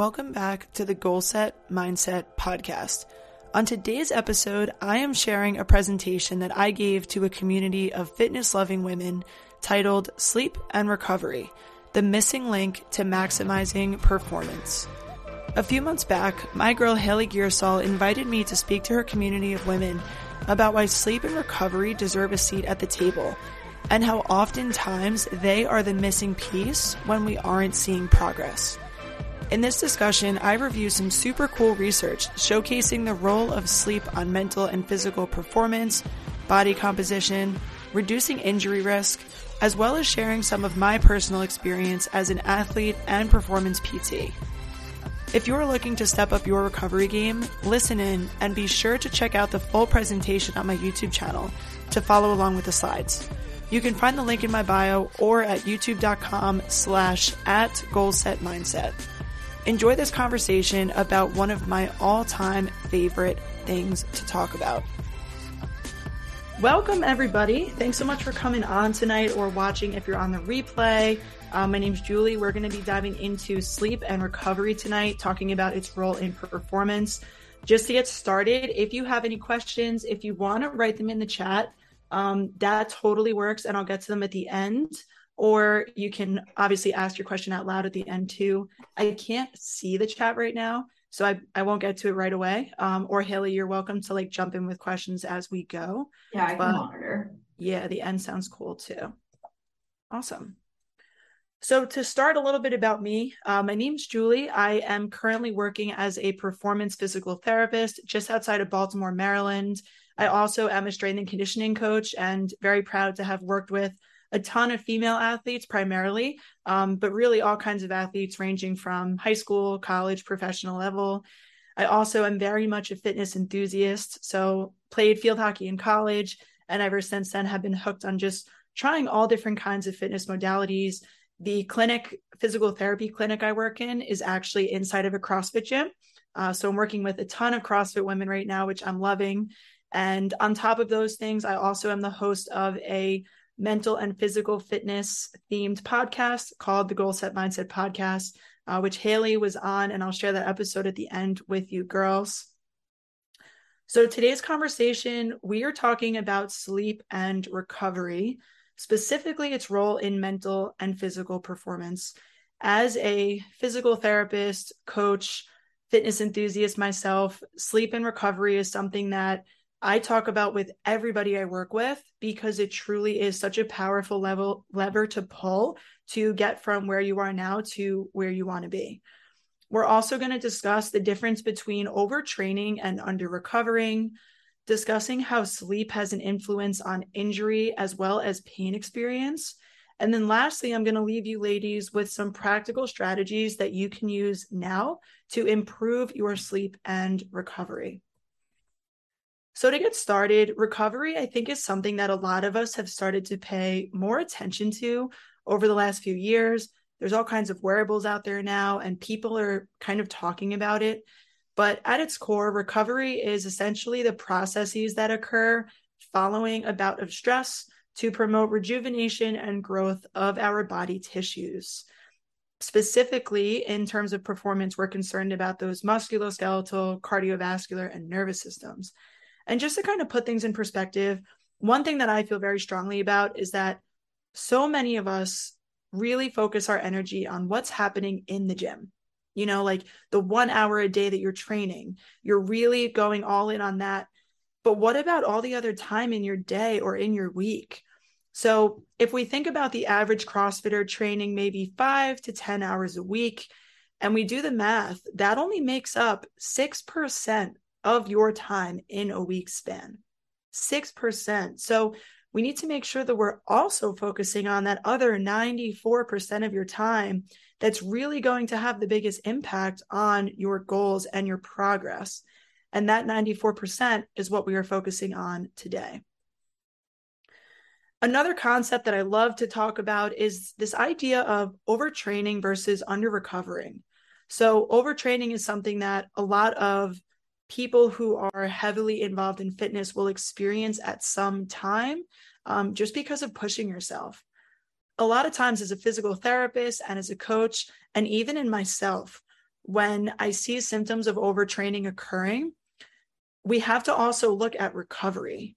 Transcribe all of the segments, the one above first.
Welcome back to the Goalset Mindset podcast. On today's episode, I am sharing a presentation that I gave to a community of fitness loving women titled Sleep and Recovery The Missing Link to Maximizing Performance. A few months back, my girl Haley Gearsall invited me to speak to her community of women about why sleep and recovery deserve a seat at the table and how oftentimes they are the missing piece when we aren't seeing progress. In this discussion, I review some super cool research showcasing the role of sleep on mental and physical performance, body composition, reducing injury risk, as well as sharing some of my personal experience as an athlete and performance PT. If you're looking to step up your recovery game, listen in and be sure to check out the full presentation on my YouTube channel to follow along with the slides. You can find the link in my bio or at youtube.com slash at goalsetmindset. Enjoy this conversation about one of my all time favorite things to talk about. Welcome, everybody. Thanks so much for coming on tonight or watching if you're on the replay. Um, my name's Julie. We're going to be diving into sleep and recovery tonight, talking about its role in performance. Just to get started, if you have any questions, if you want to write them in the chat, um, that totally works, and I'll get to them at the end or you can obviously ask your question out loud at the end too. I can't see the chat right now, so I, I won't get to it right away. Um, or Haley, you're welcome to like jump in with questions as we go. Yeah, I but, can monitor. Yeah, the end sounds cool too. Awesome. So to start a little bit about me, uh, my name's Julie. I am currently working as a performance physical therapist just outside of Baltimore, Maryland. I also am a strength and conditioning coach and very proud to have worked with a ton of female athletes primarily, um, but really all kinds of athletes ranging from high school, college, professional level. I also am very much a fitness enthusiast. So played field hockey in college, and ever since then have been hooked on just trying all different kinds of fitness modalities. The clinic, physical therapy clinic I work in, is actually inside of a CrossFit gym. Uh, so I'm working with a ton of CrossFit women right now, which I'm loving. And on top of those things, I also am the host of a mental and physical fitness themed podcast called the Goalset Mindset Podcast, uh, which Haley was on, and I'll share that episode at the end with you girls. So, today's conversation, we are talking about sleep and recovery, specifically its role in mental and physical performance. As a physical therapist, coach, fitness enthusiast myself, sleep and recovery is something that I talk about with everybody I work with because it truly is such a powerful level lever to pull to get from where you are now to where you want to be. We're also going to discuss the difference between overtraining and under recovering, discussing how sleep has an influence on injury as well as pain experience. And then lastly, I'm going to leave you ladies with some practical strategies that you can use now to improve your sleep and recovery. So, to get started, recovery, I think, is something that a lot of us have started to pay more attention to over the last few years. There's all kinds of wearables out there now, and people are kind of talking about it. But at its core, recovery is essentially the processes that occur following a bout of stress to promote rejuvenation and growth of our body tissues. Specifically, in terms of performance, we're concerned about those musculoskeletal, cardiovascular, and nervous systems. And just to kind of put things in perspective, one thing that I feel very strongly about is that so many of us really focus our energy on what's happening in the gym. You know, like the one hour a day that you're training, you're really going all in on that. But what about all the other time in your day or in your week? So, if we think about the average CrossFitter training maybe five to 10 hours a week, and we do the math, that only makes up 6% of your time in a week span. 6%. So we need to make sure that we're also focusing on that other 94% of your time that's really going to have the biggest impact on your goals and your progress. And that 94% is what we are focusing on today. Another concept that I love to talk about is this idea of overtraining versus under recovering. So, overtraining is something that a lot of people who are heavily involved in fitness will experience at some time um, just because of pushing yourself. A lot of times, as a physical therapist and as a coach, and even in myself, when I see symptoms of overtraining occurring, we have to also look at recovery.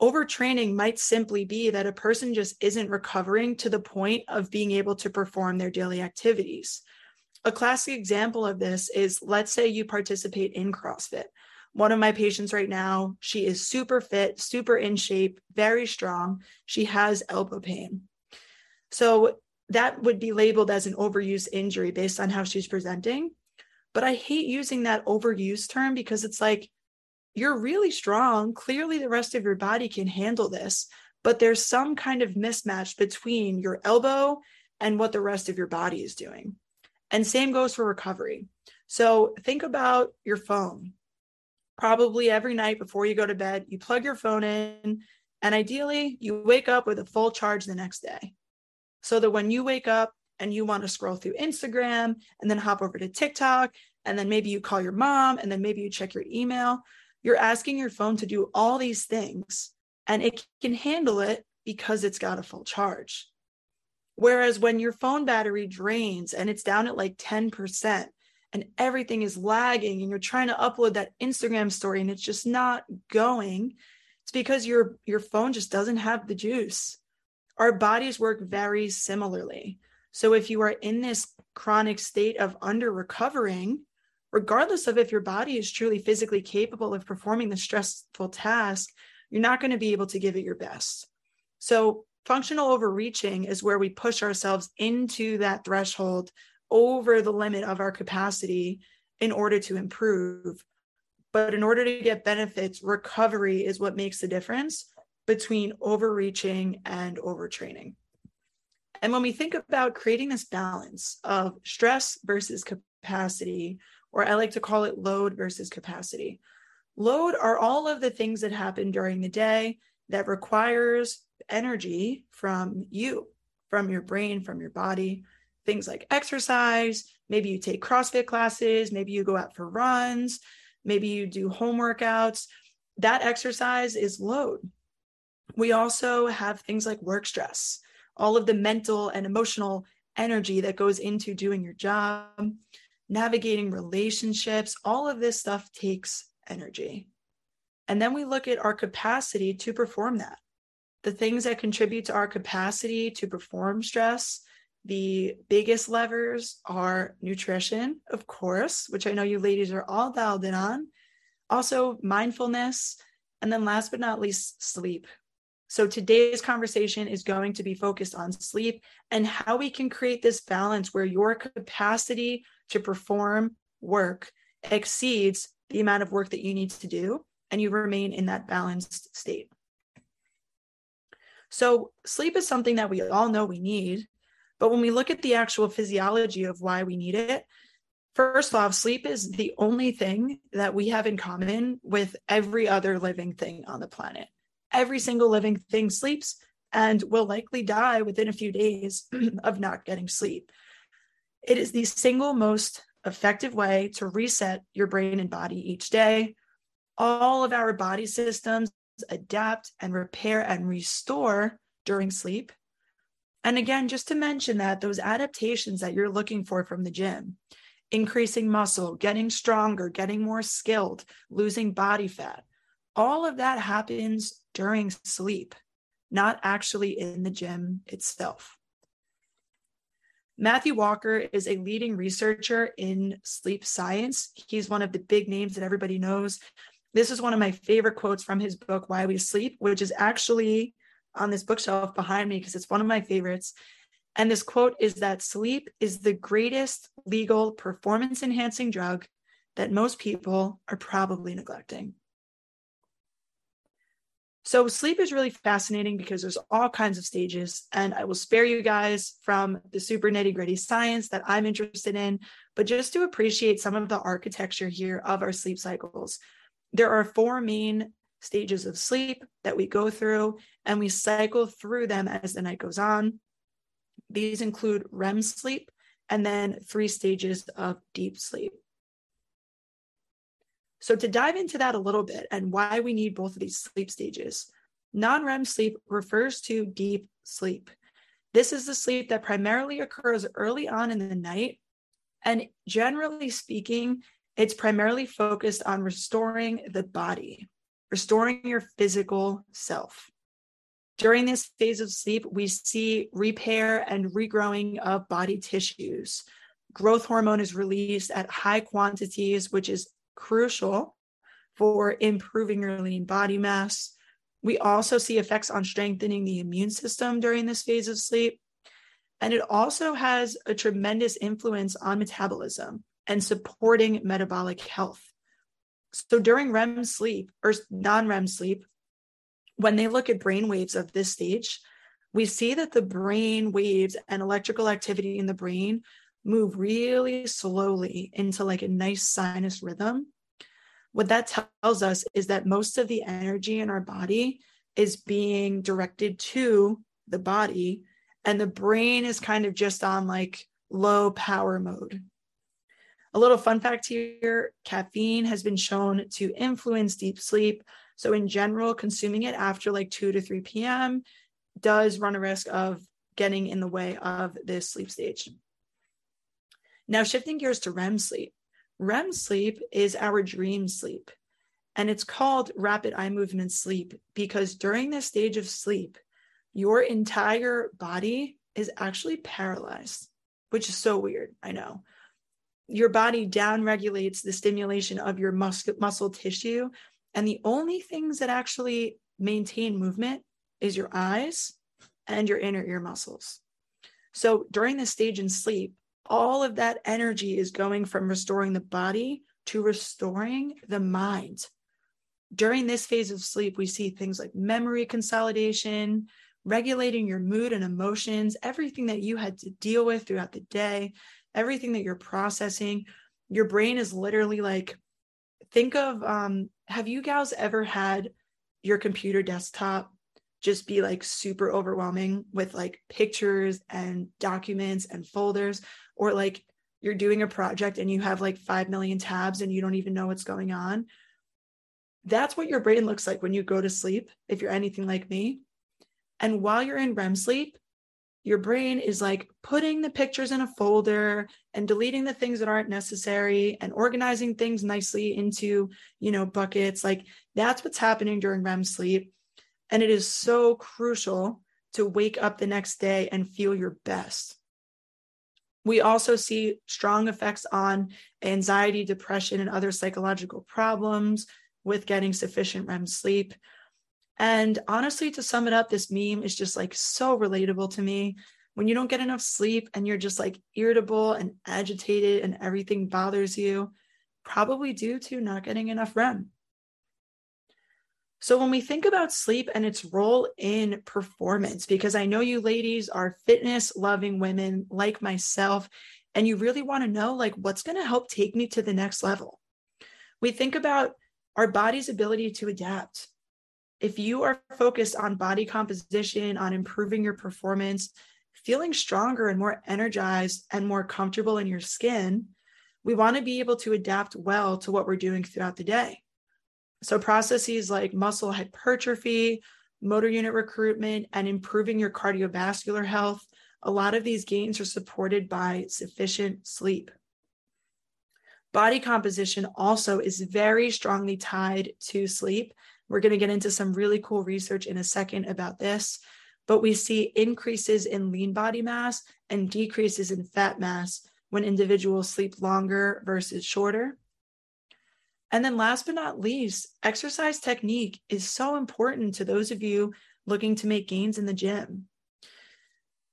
Overtraining might simply be that a person just isn't recovering to the point of being able to perform their daily activities. A classic example of this is let's say you participate in CrossFit. One of my patients right now, she is super fit, super in shape, very strong. She has elbow pain. So that would be labeled as an overuse injury based on how she's presenting. But I hate using that overuse term because it's like, you're really strong. Clearly, the rest of your body can handle this, but there's some kind of mismatch between your elbow and what the rest of your body is doing. And same goes for recovery. So think about your phone. Probably every night before you go to bed, you plug your phone in, and ideally, you wake up with a full charge the next day. So that when you wake up and you want to scroll through Instagram and then hop over to TikTok, and then maybe you call your mom, and then maybe you check your email, you're asking your phone to do all these things and it can handle it because it's got a full charge. Whereas when your phone battery drains and it's down at like 10% and everything is lagging and you're trying to upload that Instagram story and it's just not going, it's because your your phone just doesn't have the juice. Our bodies work very similarly. So if you are in this chronic state of under recovering, regardless of if your body is truly physically capable of performing the stressful task, you're not going to be able to give it your best. So, functional overreaching is where we push ourselves into that threshold over the limit of our capacity in order to improve. But in order to get benefits, recovery is what makes the difference between overreaching and overtraining. And when we think about creating this balance of stress versus capacity, or I like to call it load versus capacity. Load are all of the things that happen during the day that requires energy from you, from your brain, from your body. Things like exercise, maybe you take CrossFit classes, maybe you go out for runs, maybe you do home workouts. That exercise is load. We also have things like work stress, all of the mental and emotional energy that goes into doing your job navigating relationships, all of this stuff takes energy. And then we look at our capacity to perform that. The things that contribute to our capacity to perform stress, the biggest levers are nutrition, of course, which I know you ladies are all dialed in on, also mindfulness, and then last but not least, sleep. So today's conversation is going to be focused on sleep and how we can create this balance where your capacity to perform work exceeds the amount of work that you need to do and you remain in that balanced state. So, sleep is something that we all know we need, but when we look at the actual physiology of why we need it, first off, sleep is the only thing that we have in common with every other living thing on the planet. Every single living thing sleeps and will likely die within a few days of not getting sleep. It is the single most effective way to reset your brain and body each day. All of our body systems adapt and repair and restore during sleep. And again, just to mention that those adaptations that you're looking for from the gym, increasing muscle, getting stronger, getting more skilled, losing body fat, all of that happens during sleep, not actually in the gym itself. Matthew Walker is a leading researcher in sleep science. He's one of the big names that everybody knows. This is one of my favorite quotes from his book, Why We Sleep, which is actually on this bookshelf behind me because it's one of my favorites. And this quote is that sleep is the greatest legal performance enhancing drug that most people are probably neglecting. So sleep is really fascinating because there's all kinds of stages, and I will spare you guys from the super nitty gritty science that I'm interested in, but just to appreciate some of the architecture here of our sleep cycles. There are four main stages of sleep that we go through, and we cycle through them as the night goes on. These include REM sleep and then three stages of deep sleep. So, to dive into that a little bit and why we need both of these sleep stages, non REM sleep refers to deep sleep. This is the sleep that primarily occurs early on in the night And generally speaking, it's primarily focused on restoring the body, restoring your physical self. During this phase of sleep, we see repair and regrowing of body tissues. Growth hormone is released at high quantities, which is crucial for improving your lean body mass. We also see effects on strengthening the immune system during this phase of sleep. And it also has a tremendous influence on metabolism and supporting metabolic health. So during REM sleep or non REM sleep, when they look at brain waves of this stage, we see that the brain waves and electrical activity in the brain move really slowly into like a nice sinus rhythm. What that tells us is that most of the energy in our body is being directed to the body and the brain is kind of just on like low power mode. A little fun fact here caffeine has been shown to influence deep sleep. So, in general, consuming it after like 2 to 3 p.m. does run a risk of getting in the way of this sleep stage. Now, shifting gears to REM sleep. REM sleep is our dream sleep, and it's called rapid eye movement sleep because during this stage of sleep, your entire body is actually paralyzed, which is so weird. I know. Your body down regulates the stimulation of your mus- muscle tissue. And the only things that actually maintain movement is your eyes and your inner ear muscles. So during this stage in sleep, all of that energy is going from restoring the body to restoring the mind. During this phase of sleep, we see things like memory consolidation, regulating your mood and emotions, everything that you had to deal with throughout the day, everything that you're processing. Your brain is literally like, think of, um, have you gals ever had your computer desktop just be like super overwhelming with like pictures and documents and folders, or like you're doing a project and you have like 5 million tabs and you don't even know what's going on? That's what your brain looks like when you go to sleep, if you're anything like me and while you're in REM sleep, your brain is like putting the pictures in a folder and deleting the things that aren't necessary and organizing things nicely into, you know, buckets. Like that's what's happening during REM sleep. And it is so crucial to wake up the next day and feel your best. We also see strong effects on anxiety, depression, and other psychological problems with getting sufficient REM sleep. And honestly, to sum it up, this meme is just like so relatable to me. When you don't get enough sleep and you're just like irritable and agitated and everything bothers you, probably due to not getting enough REM. So, when we think about sleep and its role in performance, because I know you ladies are fitness loving women like myself, and you really want to know like what's going to help take me to the next level. We think about our body's ability to adapt, if you are focused on body composition, on improving your performance, feeling stronger and more energized and more comfortable in your skin, we want to be able to adapt well to what we're doing throughout the day. So, processes like muscle hypertrophy, motor unit recruitment, and improving your cardiovascular health, a lot of these gains are supported by sufficient sleep. Body composition also is very strongly tied to sleep we're going to get into some really cool research in a second about this, but we see increases in lean body mass and decreases in fat mass when individuals sleep longer versus shorter. And then, last but not least, exercise technique is so important to those of you looking to make gains in the gym.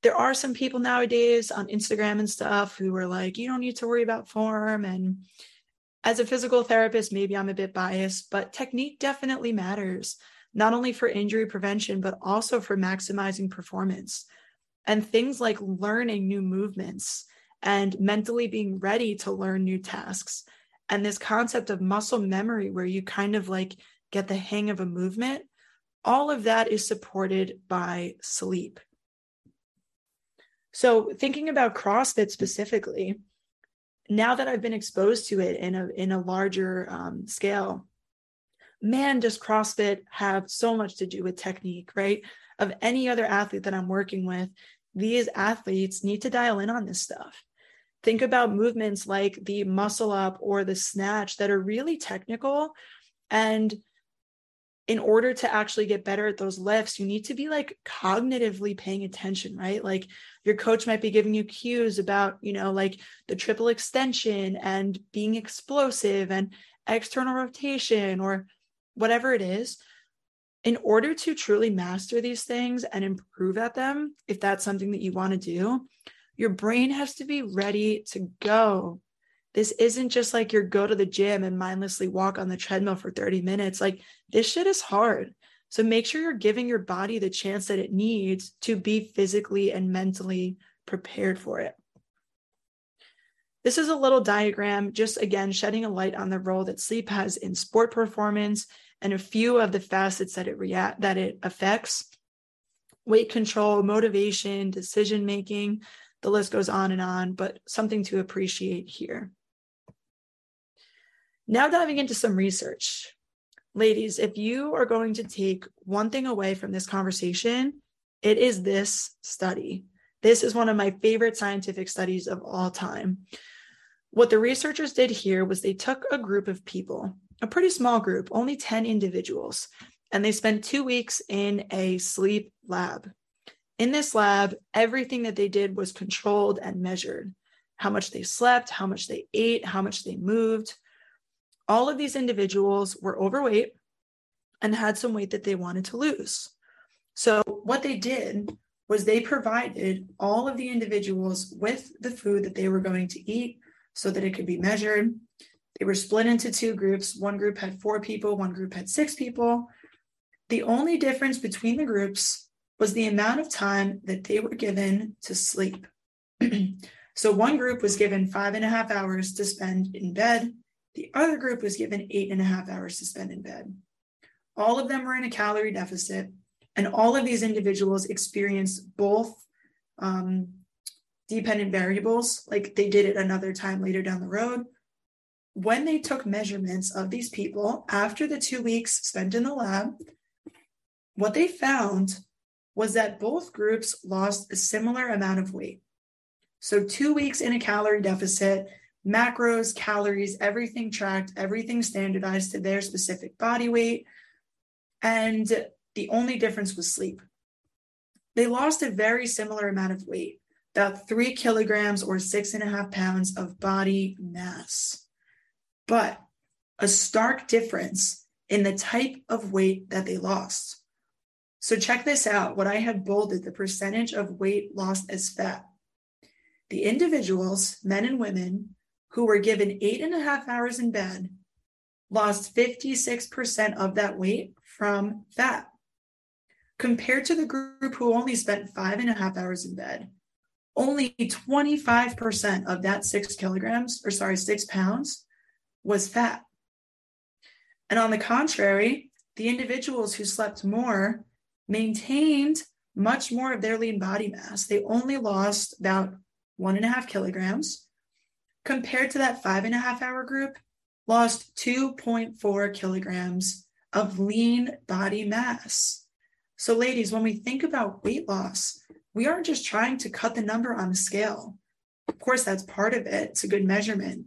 There are some people nowadays on Instagram and stuff who are like, you don't need to worry about form and as a physical therapist, maybe I'm a bit biased, but technique definitely matters, not only for injury prevention, but also for maximizing performance. And things like learning new movements and mentally being ready to learn new tasks. And this concept of muscle memory, where you kind of like get the hang of a movement, all of that is supported by sleep. So, thinking about CrossFit specifically, now that I've been exposed to it in a in a larger um, scale, man, does CrossFit have so much to do with technique, right? Of any other athlete that I'm working with, these athletes need to dial in on this stuff. Think about movements like the muscle up or the snatch that are really technical. And in order to actually get better at those lifts, you need to be like cognitively paying attention, right? Like your coach might be giving you cues about, you know, like the triple extension and being explosive and external rotation or whatever it is. In order to truly master these things and improve at them, if that's something that you want to do, your brain has to be ready to go. This isn't just like you go to the gym and mindlessly walk on the treadmill for 30 minutes. Like this shit is hard. So make sure you're giving your body the chance that it needs to be physically and mentally prepared for it. This is a little diagram, just again, shedding a light on the role that sleep has in sport performance and a few of the facets that it react that it affects weight control, motivation, decision making, the list goes on and on, but something to appreciate here. Now, diving into some research. Ladies, if you are going to take one thing away from this conversation, it is this study. This is one of my favorite scientific studies of all time. What the researchers did here was they took a group of people, a pretty small group, only 10 individuals, and they spent two weeks in a sleep lab. In this lab, everything that they did was controlled and measured how much they slept, how much they ate, how much they moved. All of these individuals were overweight and had some weight that they wanted to lose. So, what they did was they provided all of the individuals with the food that they were going to eat so that it could be measured. They were split into two groups. One group had four people, one group had six people. The only difference between the groups was the amount of time that they were given to sleep. so one group was given five and a half hours to spend in bed. The other group was given eight and a half hours to spend in bed. All of them were in a calorie deficit, and all of these individuals experienced both um, dependent variables, like they did it another time later down the road. When they took measurements of these people after the two weeks spent in the lab, what they found was that both groups lost a similar amount of weight. So, two weeks in a calorie deficit, macros, calories, everything tracked, everything standardized to their specific body weight. And the only difference was sleep. They lost a very similar amount of weight, about three kilograms or six and a half pounds of body mass. But a stark difference in the type of weight that they lost. So check this out. What I had bolded the percentage of weight lost as fat. The individuals, men and women, who were given eight and a half hours in bed lost 56% of that weight from fat, compared to the group who only spent five and a half hours in bed. Only 25% of that six kilograms, or sorry, six pounds, was fat. And on the contrary, the individuals who slept more maintained much more of their lean body mass. They only lost about one and a half kilograms compared to that five and a half hour group, lost 2.4 kilograms of lean body mass. So, ladies, when we think about weight loss, we aren't just trying to cut the number on the scale. Of course, that's part of it, it's a good measurement.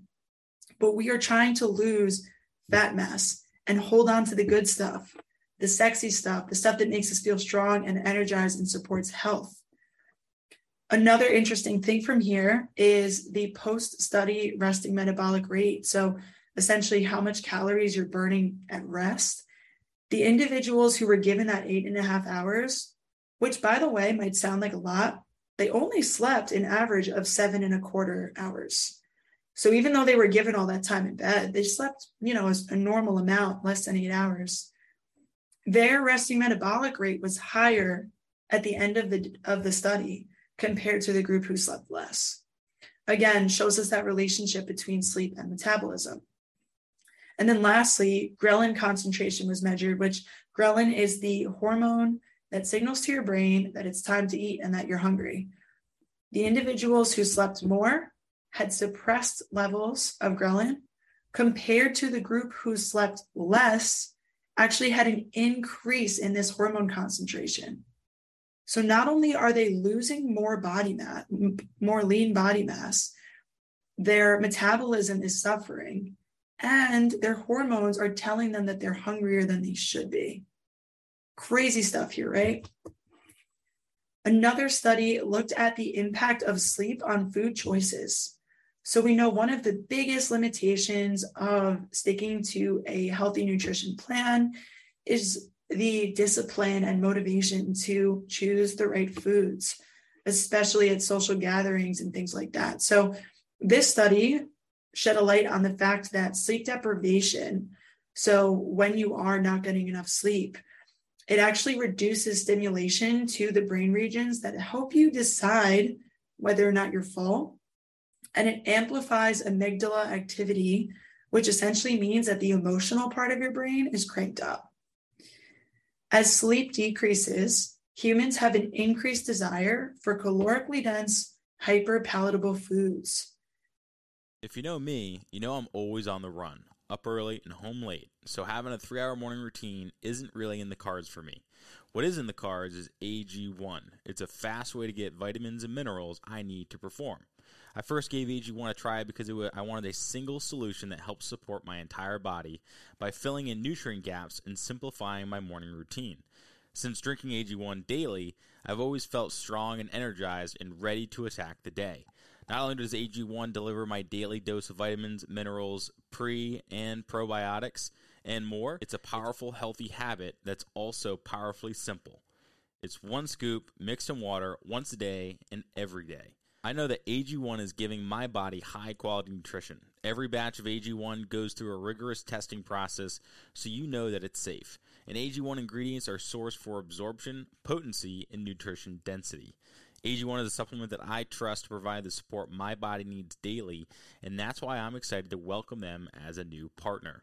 But we are trying to lose fat mass and hold on to the good stuff the sexy stuff, the stuff that makes us feel strong and energized and supports health. Another interesting thing from here is the post study resting metabolic rate. So, essentially, how much calories you're burning at rest. The individuals who were given that eight and a half hours, which by the way might sound like a lot, they only slept an average of seven and a quarter hours. So, even though they were given all that time in bed, they slept, you know, a normal amount, less than eight hours their resting metabolic rate was higher at the end of the of the study compared to the group who slept less. Again, shows us that relationship between sleep and metabolism. And then lastly, ghrelin concentration was measured, which ghrelin is the hormone that signals to your brain that it's time to eat and that you're hungry. The individuals who slept more had suppressed levels of ghrelin compared to the group who slept less actually had an increase in this hormone concentration. So not only are they losing more body mass, more lean body mass, their metabolism is suffering and their hormones are telling them that they're hungrier than they should be. Crazy stuff here, right? Another study looked at the impact of sleep on food choices. So we know one of the biggest limitations of sticking to a healthy nutrition plan is the discipline and motivation to choose the right foods, especially at social gatherings and things like that. So this study shed a light on the fact that sleep deprivation, so when you are not getting enough sleep, it actually reduces stimulation to the brain regions that help you decide whether or not you're full. And it amplifies amygdala activity, which essentially means that the emotional part of your brain is cranked up. As sleep decreases, humans have an increased desire for calorically dense, hyperpalatable foods. If you know me, you know I'm always on the run, up early and home late, so having a three hour morning routine isn't really in the cards for me. What is in the cards is AG1. It's a fast way to get vitamins and minerals I need to perform. I first gave AG1 a try because was, I wanted a single solution that helps support my entire body by filling in nutrient gaps and simplifying my morning routine. Since drinking AG1 daily, I've always felt strong and energized and ready to attack the day. Not only does AG1 deliver my daily dose of vitamins, minerals, pre and probiotics, and more, it's a powerful, healthy habit that's also powerfully simple. It's one scoop mixed in water once a day and every day. I know that AG1 is giving my body high quality nutrition. Every batch of AG1 goes through a rigorous testing process so you know that it's safe. And AG1 ingredients are sourced for absorption, potency, and nutrition density. AG1 is a supplement that I trust to provide the support my body needs daily, and that's why I'm excited to welcome them as a new partner.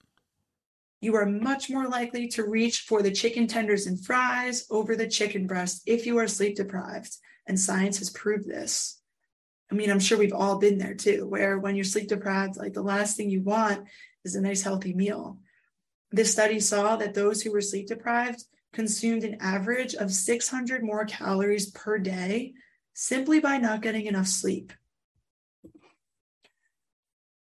You are much more likely to reach for the chicken tenders and fries over the chicken breast if you are sleep deprived. And science has proved this. I mean, I'm sure we've all been there too, where when you're sleep deprived, like the last thing you want is a nice healthy meal. This study saw that those who were sleep deprived consumed an average of 600 more calories per day simply by not getting enough sleep.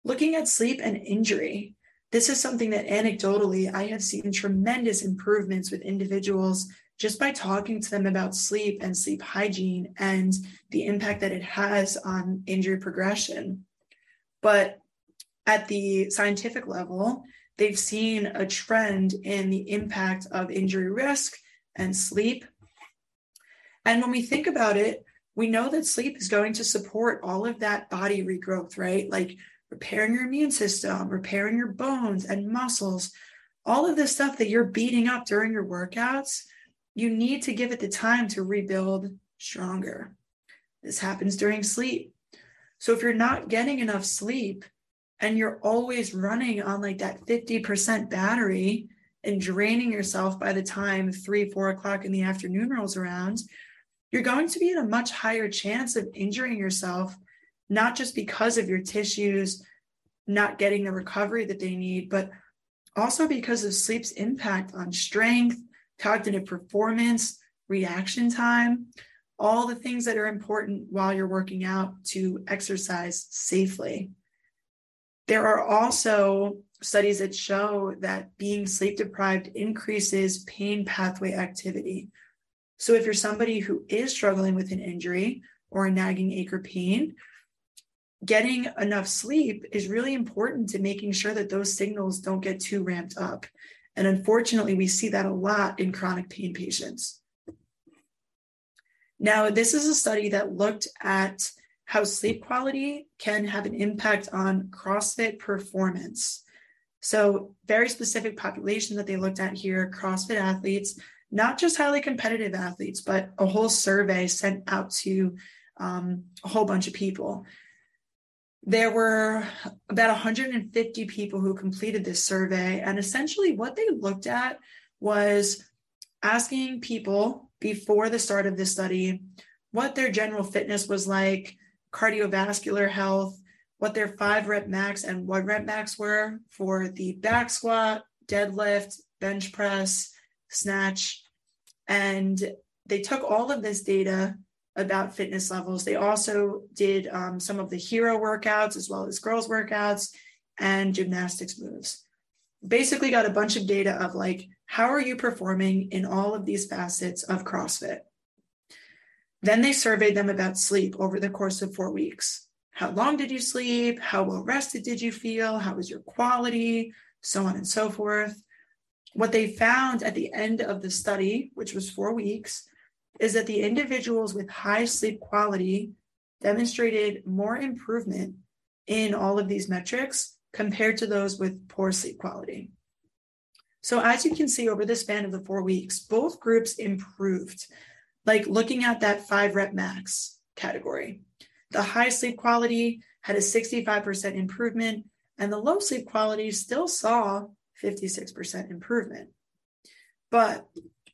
Looking at sleep and injury, this is something that anecdotally I have seen tremendous improvements with individuals just by talking to them about sleep and sleep hygiene and the impact that it has on injury progression. But at the scientific level, they've seen a trend in the impact of injury risk and sleep. And when we think about it, we know that sleep is going to support all of that body regrowth, right? Like repairing your immune system, repairing your bones and muscles, all of the stuff that you're beating up during your workouts, you need to give it the time to rebuild stronger. This happens during sleep. So if you're not getting enough sleep and you're always running on like that 50% battery and draining yourself by the time three, four o'clock in the afternoon rolls around, you're going to be at a much higher chance of injuring yourself, not just because of your tissues not getting the recovery that they need, but also because of sleep's impact on strength, cognitive performance, reaction time, all the things that are important while you're working out to exercise safely. There are also studies that show that being sleep deprived increases pain pathway activity, so if you're somebody who is struggling with an injury or a nagging ache or pain, getting enough sleep is really important to making sure that those signals don't get too ramped up. And unfortunately, we see that a lot in chronic pain patients. Now, this is a study that looked at how sleep quality can have an impact on CrossFit performance. So, very specific population that they looked at here CrossFit athletes not just highly competitive athletes, but a whole survey sent out to um, a whole bunch of people. There were about 150 people who completed this survey. And essentially, what they looked at was asking people before the start of this study what their general fitness was like, cardiovascular health, what their five rep max and one rep max were for the back squat, deadlift, bench press, snatch. And they took all of this data about fitness levels. They also did um, some of the hero workouts as well as girls' workouts and gymnastics moves. Basically, got a bunch of data of like, how are you performing in all of these facets of CrossFit? Then they surveyed them about sleep over the course of four weeks. How long did you sleep? How well rested did you feel? How was your quality? So on and so forth. What they found at the end of the study, which was four weeks, is that the individuals with high sleep quality demonstrated more improvement in all of these metrics compared to those with poor sleep quality. So, as you can see over the span of the four weeks, both groups improved. Like looking at that five rep max category, the high sleep quality had a 65% improvement, and the low sleep quality still saw 56% improvement. But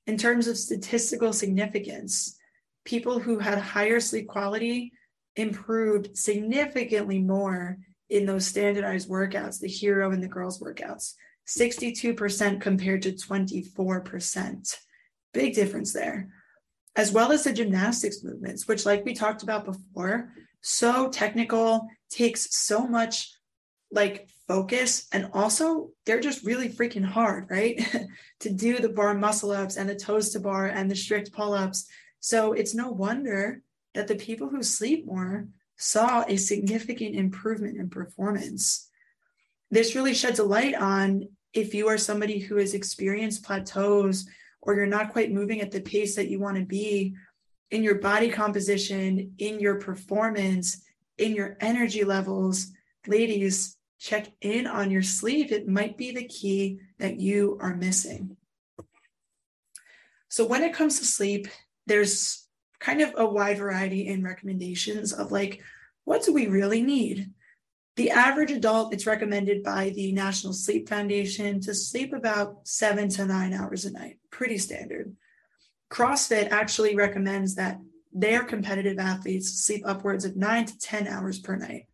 in terms of statistical significance, people who had higher sleep quality improved significantly more in those standardized workouts, the hero and the girls workouts, 62% compared to 24%. Big difference there. As well as the gymnastics movements, which, like we talked about before, so technical, takes so much like focus. And also they're just really freaking hard right? To do the bar muscle ups and the toes to bar and the strict pull ups so it's no wonder that the people who sleep more saw a significant improvement in performance. This really sheds a light on if you are somebody who has experienced plateaus or you're not quite moving at the pace that you want to be in your body composition in your performance in your energy levels ladies check in on your sleep. It might be the key that you are missing. So, when it comes to sleep, there's kind of a wide variety in recommendations of like, what do we really need? The average adult, it's recommended by the National Sleep Foundation to sleep about seven to nine hours a night, pretty standard. CrossFit actually recommends that their competitive athletes sleep upwards of nine to 10 hours per night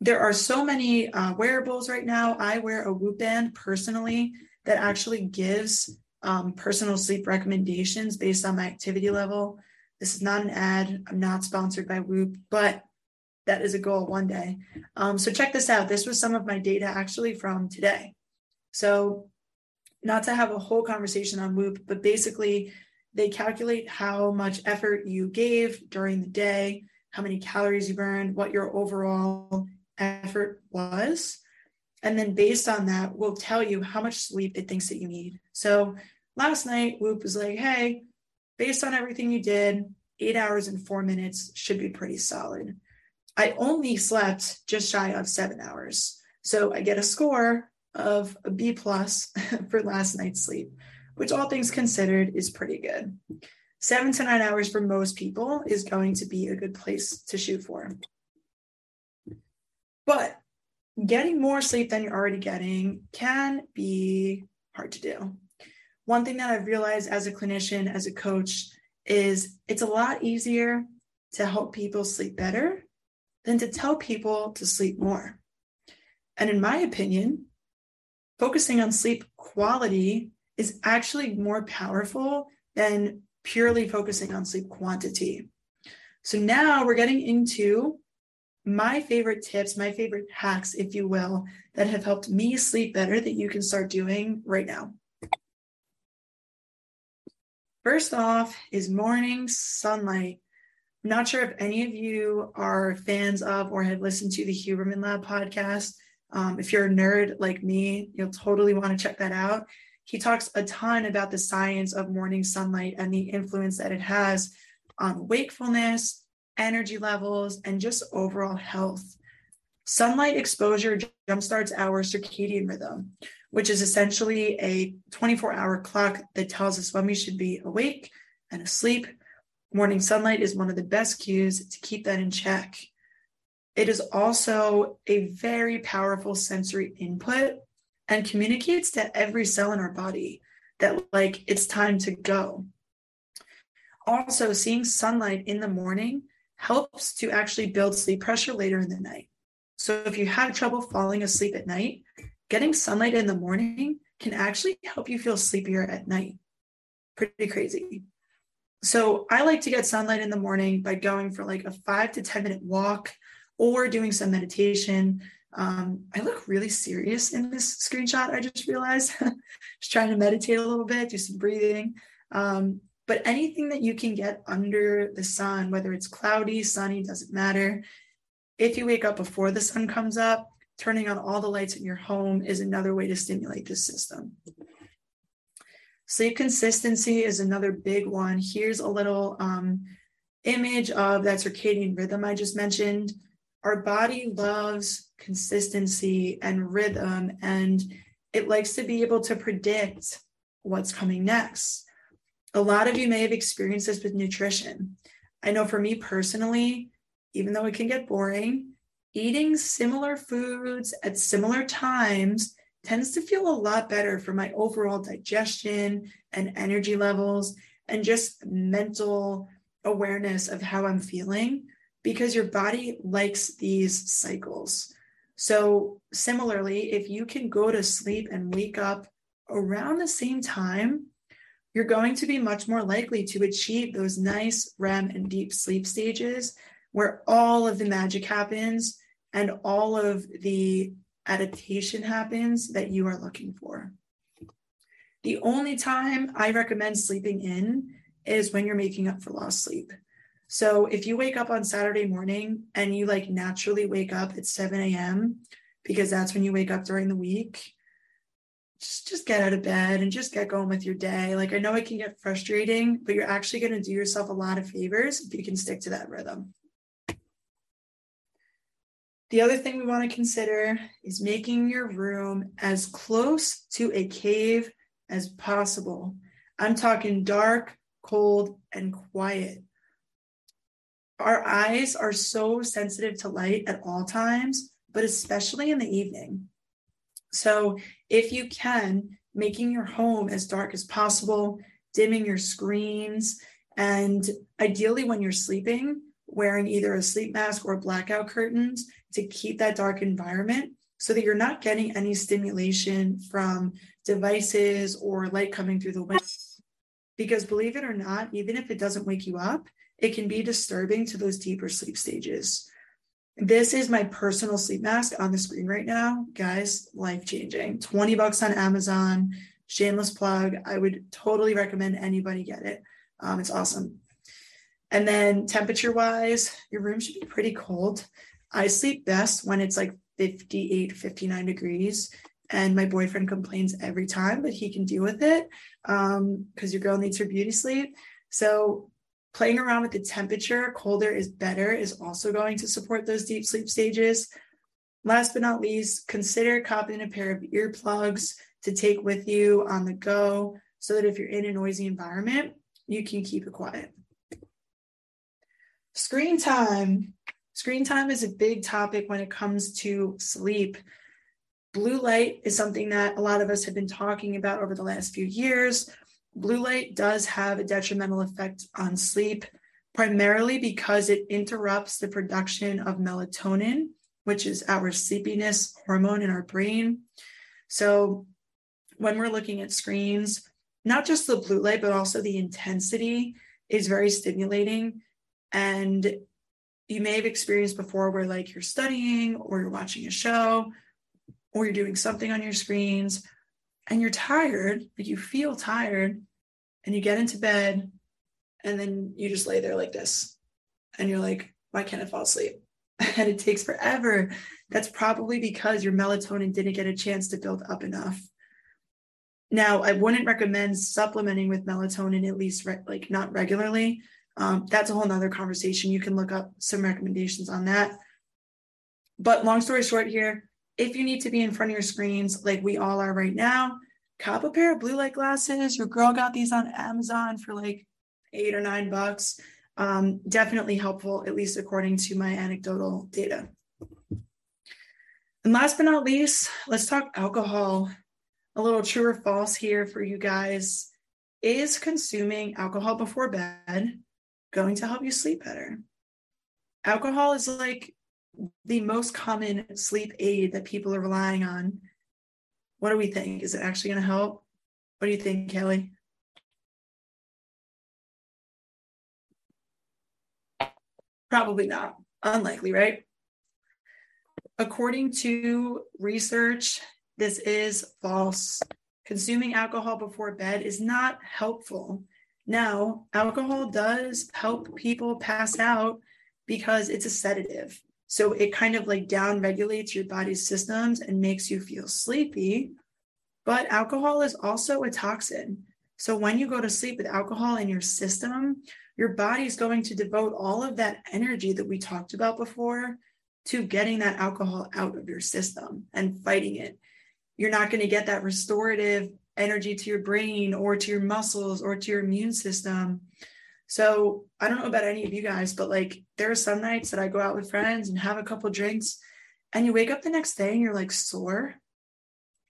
there are so many uh, wearables right now. I wear a Whoop band personally that actually gives um, personal sleep recommendations based on my activity level. This is not an ad. I'm not sponsored by Whoop, but that is a goal one day. Um, so check this out. This was some of my data actually from today. So, not to have a whole conversation on Whoop, but basically, they calculate how much effort you gave during the day, how many calories you burned, what your overall effort was. And then based on that, we'll tell you how much sleep it thinks that you need. So last night, Whoop was like, hey, based on everything you did, eight hours and four minutes should be pretty solid. I only slept just shy of seven hours. So I get a score of a B plus for last night's sleep, which all things considered is pretty good. Seven to nine hours for most people is going to be a good place to shoot for. But getting more sleep than you're already getting can be hard to do. One thing that I've realized as a clinician, as a coach, is it's a lot easier to help people sleep better than to tell people to sleep more. And in my opinion, focusing on sleep quality is actually more powerful than purely focusing on sleep quantity. So now we're getting into my favorite tips, my favorite hacks, if you will, that have helped me sleep better that you can start doing right now. First off is morning sunlight. I'm not sure if any of you are fans of or have listened to the Huberman Lab podcast. Um, if you're a nerd like me, you'll totally want to check that out. He talks a ton about the science of morning sunlight and the influence that it has on wakefulness, energy levels, and just overall health. Sunlight exposure jumpstarts our circadian rhythm, which is essentially a 24 hour clock that tells us when we should be awake and asleep. Morning sunlight is one of the best cues to keep that in check. It is also a very powerful sensory input and communicates to every cell in our body that, like, it's time to go. Also, seeing sunlight in the morning helps to actually build sleep pressure later in the night. So, if you have trouble falling asleep at night, getting sunlight in the morning can actually help you feel sleepier at night. Pretty crazy. So, I like to get sunlight in the morning by going for like a five to 10 minute walk or doing some meditation. Um, I look really serious in this screenshot. I just realized just trying to meditate a little bit, do some breathing. Um, but anything that you can get under the sun, whether it's cloudy, sunny, doesn't matter. If you wake up before the sun comes up, turning on all the lights in your home is another way to stimulate this system. Sleep consistency is another big one. Here's a little um, image of that circadian rhythm I just mentioned our body loves consistency and rhythm, and it likes to be able to predict what's coming next. A lot of you may have experienced this with nutrition. I know for me personally, even though it can get boring, eating similar foods at similar times tends to feel a lot better for my overall digestion and energy levels and just mental awareness of how I'm feeling because your body likes these cycles. So, similarly, if you can go to sleep and wake up around the same time, you're going to be much more likely to achieve those nice REM and deep sleep stages where all of the magic happens and all of the adaptation happens that you are looking for. The only time I recommend sleeping in is when you're making up for lost sleep. So if you wake up on Saturday morning and you like naturally wake up at 7 a.m., because that's when you wake up during the week, just just get out of bed and just get going with your day. Like I know it can get frustrating, but you're actually going to do yourself a lot of favors if you can stick to that rhythm. The other thing we want to consider is making your room as close to a cave as possible. I'm talking dark, cold, and quiet our eyes are so sensitive to light at all times, but especially in the evening. So, if you can, making your home as dark as possible, dimming your screens, and ideally when you're sleeping, wearing either a sleep mask or blackout curtains to keep that dark environment so that you're not getting any stimulation from devices or light coming through the window. Because believe it or not, even if it doesn't wake you up, it can be disturbing to those deeper sleep stages. This is my personal sleep mask on the screen right now. Guys, life changing. 20 bucks on Amazon. Shameless plug. I would totally recommend anybody get it. Um, it's awesome. And then temperature wise, your room should be pretty cold. I sleep best when it's like 58, 59 degrees. And my boyfriend complains every time, but he can deal with it because um, your girl needs her beauty sleep. So Playing around with the temperature, colder is better, is also going to support those deep sleep stages. Last but not least, consider copying a pair of earplugs to take with you on the go so that if you're in a noisy environment, you can keep it quiet. Screen time. Screen time is a big topic when it comes to sleep. Blue light is something that a lot of us have been talking about over the last few years blue light does have a detrimental effect on sleep, primarily because it interrupts the production of melatonin, which is our sleepiness hormone in our brain. So, when we're looking at screens, not just the blue light, but also the intensity is very stimulating. And you may have experienced before where, like, you're studying or you're watching a show or you're doing something on your screens and you're tired, like you feel tired, and you get into bed, and then you just lay there like this, and you're like, why can't I fall asleep? and it takes forever. That's probably because your melatonin didn't get a chance to build up enough. Now, I wouldn't recommend supplementing with melatonin, at least re- like not regularly. Um, that's a whole nother conversation. You can look up some recommendations on that. But long story short, here, if you need to be in front of your screens like we all are right now, cop a pair of blue light glasses. Your girl got these on Amazon for like eight or nine bucks. Um, definitely helpful, at least according to my anecdotal data. And last but not least, let's talk alcohol. A little true or false here for you guys. Is consuming alcohol before bed going to help you sleep better? Alcohol is like the most common sleep aid that people are relying on. What do we think? Is it actually going to help? What do you think, Kelly? Probably not. Unlikely, right? According to research, this is false. Consuming alcohol before bed is not helpful. Now, alcohol does help people pass out because it's a sedative. So it kind of like down regulates your body's systems and makes you feel sleepy. But alcohol is also a toxin. So when you go to sleep with alcohol in your system, your body is going to devote all of that energy that we talked about before to getting that alcohol out of your system and fighting it. You're not going to get that restorative energy to your brain or to your muscles or to your immune system. So I don't know about any of you guys, but like there are some nights that I go out with friends and have a couple drinks, and you wake up the next day and you're like sore.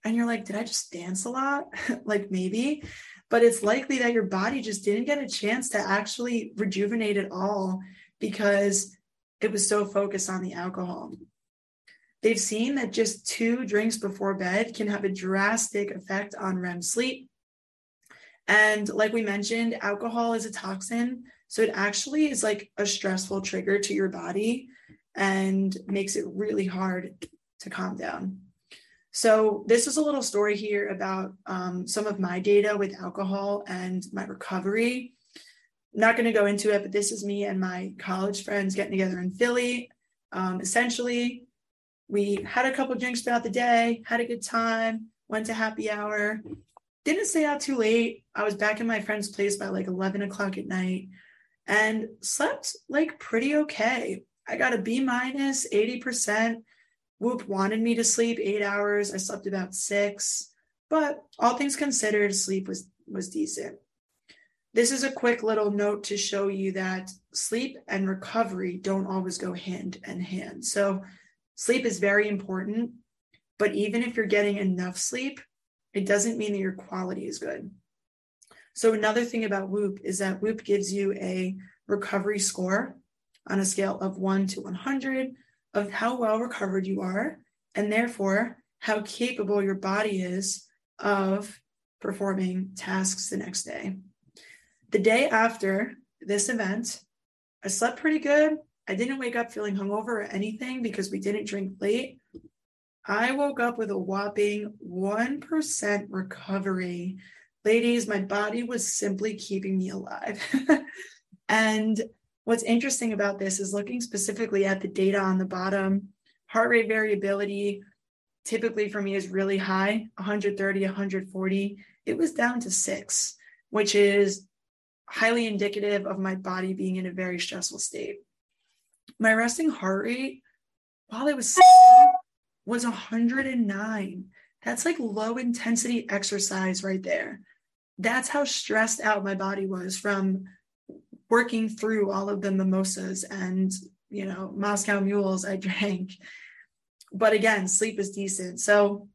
And you're like, did I just dance a lot? like maybe, but it's likely that your body just didn't get a chance to actually rejuvenate at all because it was so focused on the alcohol. They've seen that just two drinks before bed can have a drastic effect on REM sleep and like we mentioned, alcohol is a toxin. So it actually is like a stressful trigger to your body and makes it really hard to calm down. So, this is a little story here about um, some of my data with alcohol and my recovery. I'm not going to go into it, but this is me and my college friends getting together in Philly. Um, essentially, we had a couple drinks throughout the day, had a good time, went to happy hour, didn't stay out too late. I was back in my friend's place by like 11 o'clock at night and slept like pretty okay. I got a B minus, 80%. Whoop wanted me to sleep eight hours. I slept about six, but all things considered, sleep was, was decent. This is a quick little note to show you that sleep and recovery don't always go hand in hand. So, sleep is very important, but even if you're getting enough sleep, it doesn't mean that your quality is good. So, another thing about Whoop is that Whoop gives you a recovery score on a scale of 1 to 100 of how well recovered you are, and therefore how capable your body is of performing tasks the next day. The day after this event, I slept pretty good. I didn't wake up feeling hungover or anything because we didn't drink late. I woke up with a whopping 1% recovery. Ladies, my body was simply keeping me alive. and what's interesting about this is looking specifically at the data on the bottom, heart rate variability typically for me is really high 130, 140. It was down to six, which is highly indicative of my body being in a very stressful state. My resting heart rate, while it was was 109. That's like low intensity exercise right there. That's how stressed out my body was from working through all of the mimosas and, you know, Moscow mules I drank. But again, sleep is decent. So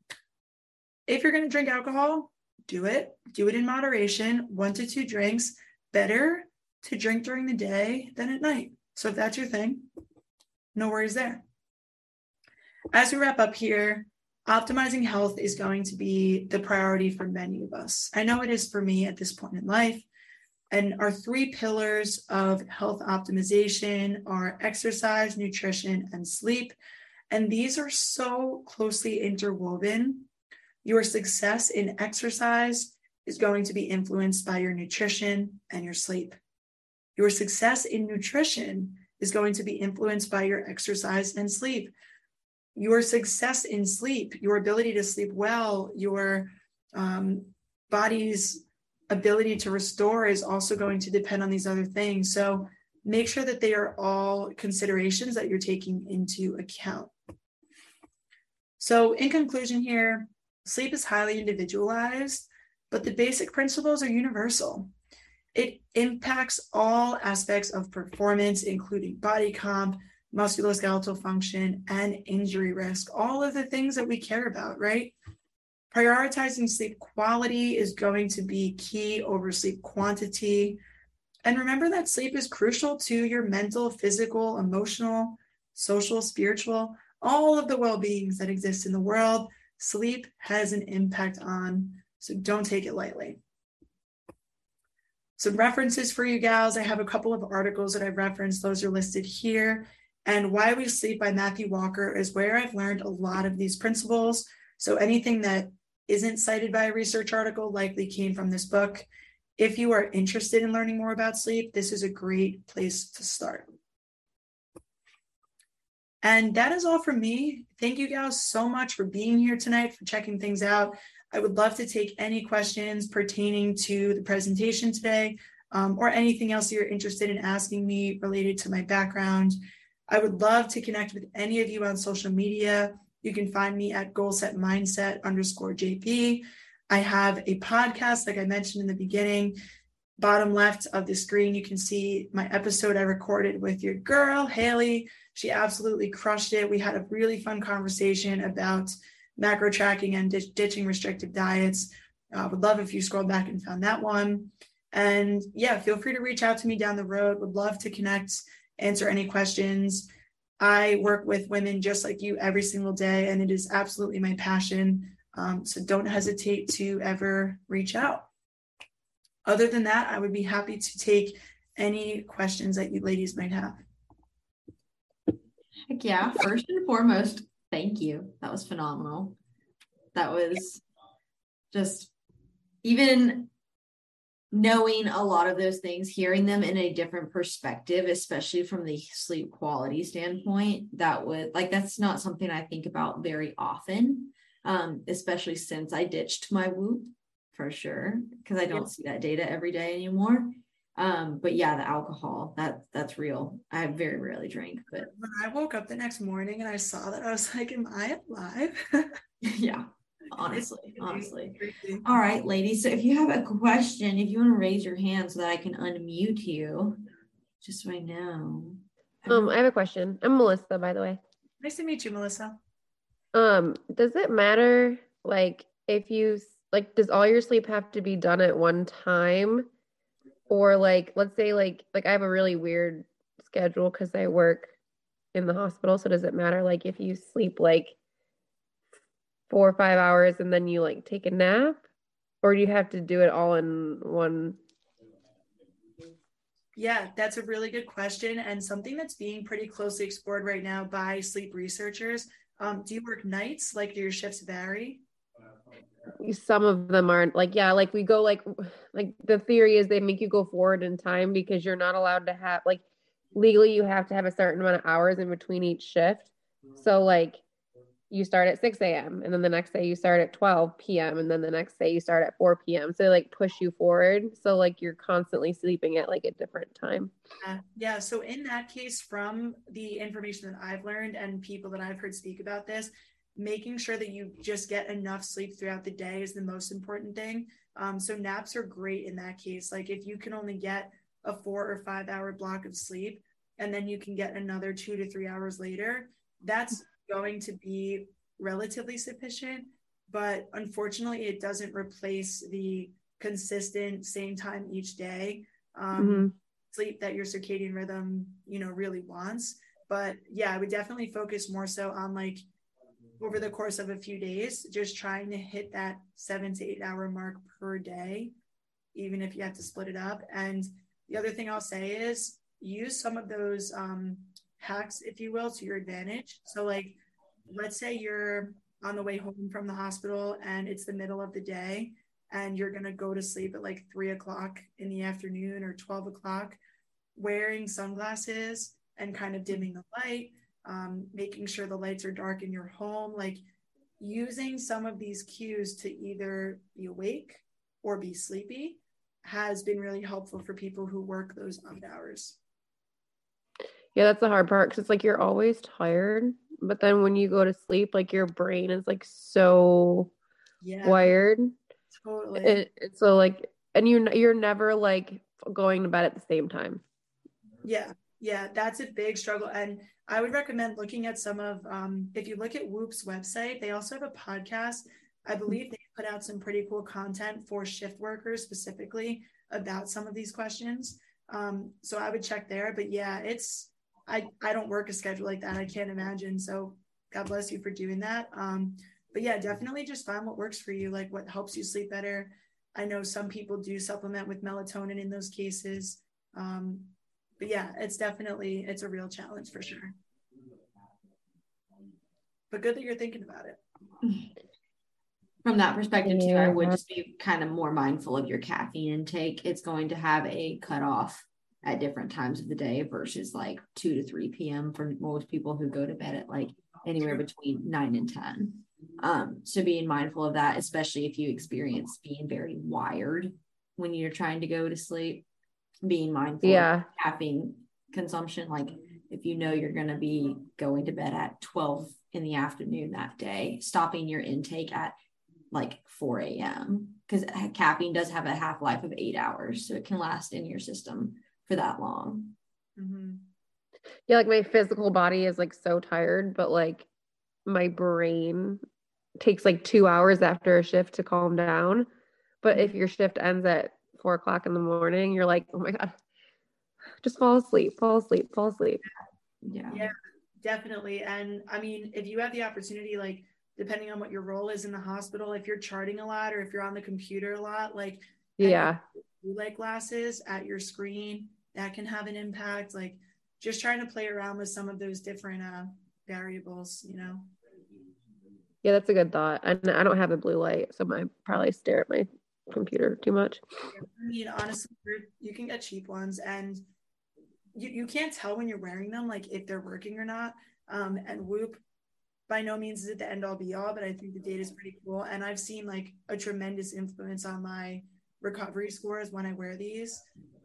if you're going to drink alcohol, do it. Do it in moderation, one to two drinks. Better to drink during the day than at night. So if that's your thing, no worries there. As we wrap up here, optimizing health is going to be the priority for many of us. I know it is for me at this point in life. And our three pillars of health optimization are exercise, nutrition, and sleep. And these are so closely interwoven. Your success in exercise is going to be influenced by your nutrition and your sleep. Your success in nutrition is going to be influenced by your exercise and sleep your success in sleep, your ability to sleep well, your um, body's ability to restore is also going to depend on these other things. So make sure that they are all considerations that you're taking into account. So, in conclusion, here, sleep is highly individualized, but the basic principles are universal. It impacts all aspects of performance, including body comp, musculoskeletal function, and injury risk. All of the things that we care about, right? Prioritizing sleep quality is going to be key over sleep quantity. And remember that sleep is crucial to your mental, physical, emotional, social, spiritual, all of the well beings that exist in the world. Sleep has an impact on, so don't take it lightly. Some references for you gals. I have a couple of articles that I've referenced, those are listed here. And Why We Sleep by Matthew Walker is where I've learned a lot of these principles. So anything that isn't cited by a research article likely came from this book. If you are interested in learning more about sleep, this is a great place to start. And that is all from me. Thank you guys so much for being here tonight, for checking things out. I would love to take any questions pertaining to the presentation today um, or anything else you're interested in asking me related to my background. I would love to connect with any of you on social media. You can find me at goalset mindset underscore JB. I have a podcast, like I mentioned in the beginning. Bottom left of the screen, you can see my episode I recorded with your girl, Haley. She absolutely crushed it. We had a really fun conversation about macro tracking and ditching restrictive diets. Uh, would love if you scrolled back and found that one. And yeah, feel free to reach out to me down the road. Would love to connect, answer any questions. I work with women just like you every single day, and it is absolutely my passion. Um, so don't hesitate to ever reach out. Other than that, I would be happy to take any questions that you ladies might have. Heck yeah. First and foremost, thank you. That was phenomenal. That was just even knowing a lot of those things, hearing them in a different perspective, especially from the sleep quality standpoint, that would like that's not something I think about very often, um, especially since I ditched my Whoop for sure because I don't see that data every day anymore. Um, but yeah, the alcohol that that's real. I very rarely drink, but when I woke up the next morning and I saw that, I was like, "Am I alive?" yeah, honestly, honestly. All right, ladies. So if you have a question, if you want to raise your hand so that I can unmute you, just right now. Um, I have a question. I'm Melissa, by the way. Nice to meet you, Melissa. Um, does it matter like if you like does all your sleep have to be done at one time? Or like let's say like like I have a really weird schedule because I work in the hospital. So does it matter like if you sleep like four or five hours and then you like take a nap? Or do you have to do it all in one? Yeah that's a really good question and something that's being pretty closely explored right now by sleep researchers. Um, do you work nights? Like do your shifts vary? Some of them aren't. Like yeah like we go like like the theory is they make you go forward in time because you're not allowed to have like legally you have to have a certain amount of hours in between each shift. So like you start at 6 a.m. and then the next day you start at 12 p.m. and then the next day you start at 4 p.m. So like push you forward. So like you're constantly sleeping at like a different time. Uh, yeah. So in that case, from the information that I've learned and people that I've heard speak about this, making sure that you just get enough sleep throughout the day is the most important thing. Um, so naps are great in that case. Like if you can only get a four or five hour block of sleep and then you can get another two to three hours later, that's going to be relatively sufficient, but unfortunately, it doesn't replace the consistent same time each day um, mm-hmm. sleep that your circadian rhythm, you know, really wants. But yeah, I would definitely focus more so on like over the course of a few days, just trying to hit that seven to eight hour mark per day, even if you have to split it up. And the other thing I'll say is use some of those um, hacks, if you will, to your advantage. So, like, let's say you're on the way home from the hospital and it's the middle of the day and you're going to go to sleep at like three o'clock in the afternoon or 12 o'clock, wearing sunglasses and kind of dimming the light, um, making sure the lights are dark in your home, like using some of these cues to either be awake or be sleepy has been really helpful for people who work those odd hours. Yeah, that's the hard part because it's like you're always tired, but then when you go to sleep, like your brain is like so yeah, wired. Totally. And so like, and you you're never like going to bed at the same time. Yeah, Yeah, that's a big struggle. And I would recommend looking at some of, um, if you look at Whoop's website, they also have a podcast. I believe they put out some pretty cool content for shift workers specifically about some of these questions. Um, so I would check there. But yeah, it's, I, I don't work a schedule like that. I can't imagine. So God bless you for doing that. Um, but yeah, definitely just find what works for you, like what helps you sleep better. I know some people do supplement with melatonin in those cases. Um, but yeah, it's definitely it's a real challenge for sure. But good that you're thinking about it. From that perspective too, I would just be kind of more mindful of your caffeine intake. It's going to have a cutoff at different times of the day versus like 2 to 3 p.m. for most people who go to bed at like anywhere between 9 and 10. Um, so being mindful of that, especially if you experience being very wired when you're trying to go to sleep, being mindful Yeah. of caffeine consumption. Like if you know you're going to be going to bed at 12 in the afternoon that day, stopping your intake at like 4 a.m. because caffeine does have a half life of eight hours. So it can last in your system for that long. hmm Yeah, like my physical body is like so tired, but like my brain takes like two hours after a shift to calm down. But if your shift ends at four o'clock in the morning, you're like, oh my God, just fall asleep, fall asleep, fall asleep. Yeah. Yeah, definitely. And I mean, if you have the opportunity, like depending on what your role is in the hospital, if you're charting a lot or if you're on the computer a lot, like Yeah. blue light glasses at your screen, that can have an impact. Like just trying to play around with some of those different uh variables, you know. Yeah, that's a good thought. And I don't have a blue light, so I probably stare at my computer too much. I mean, honestly, you're- can get cheap ones and you, you can't tell when you're wearing them, like if they're working or not. Um, and Whoop by no means is it the end all be all, but I think the data is pretty cool. And I've seen like a tremendous influence on my recovery scores when I wear these.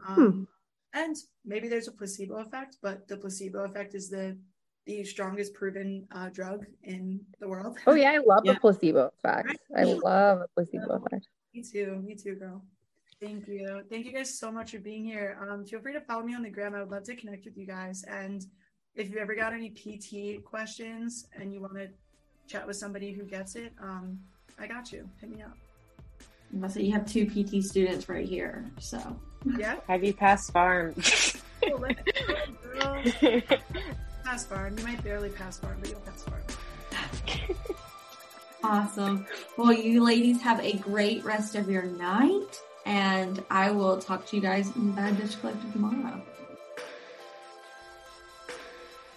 Um, And maybe there's a placebo effect, but the placebo effect is the the strongest proven uh, drug in the world. Oh yeah, I love Yeah. the placebo effect. I love a placebo effect. Me too. Me too, girl. Thank you. Thank you guys so much for being here. Um, feel free to follow me on the gram. I would love to connect with you guys. And if you've ever got any PT questions and you want to chat with somebody who gets it, um, I got you. Hit me up. Must say you have two PT students right here. So Yeah. Have you passed farm? Cool. Girl. Pass farm. You might barely pass farm, but you'll pass farm. awesome. Well, you ladies have a great rest of your night. And I will talk to you guys in the Bad Bitch Collective tomorrow.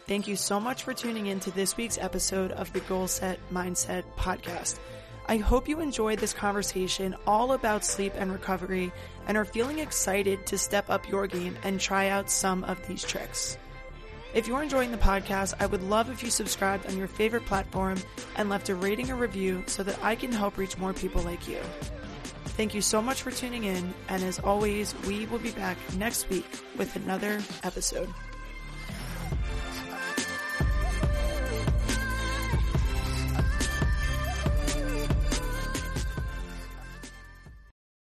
Thank you so much for tuning in to this week's episode of the Goalset Mindset podcast. I hope you enjoyed this conversation all about sleep and recovery and are feeling excited to step up your game and try out some of these tricks. If you're enjoying the podcast, I would love if you subscribed on your favorite platform and left a rating or review so that I can help reach more people like you. Thank you so much for tuning in, and as always, we will be back next week with another episode.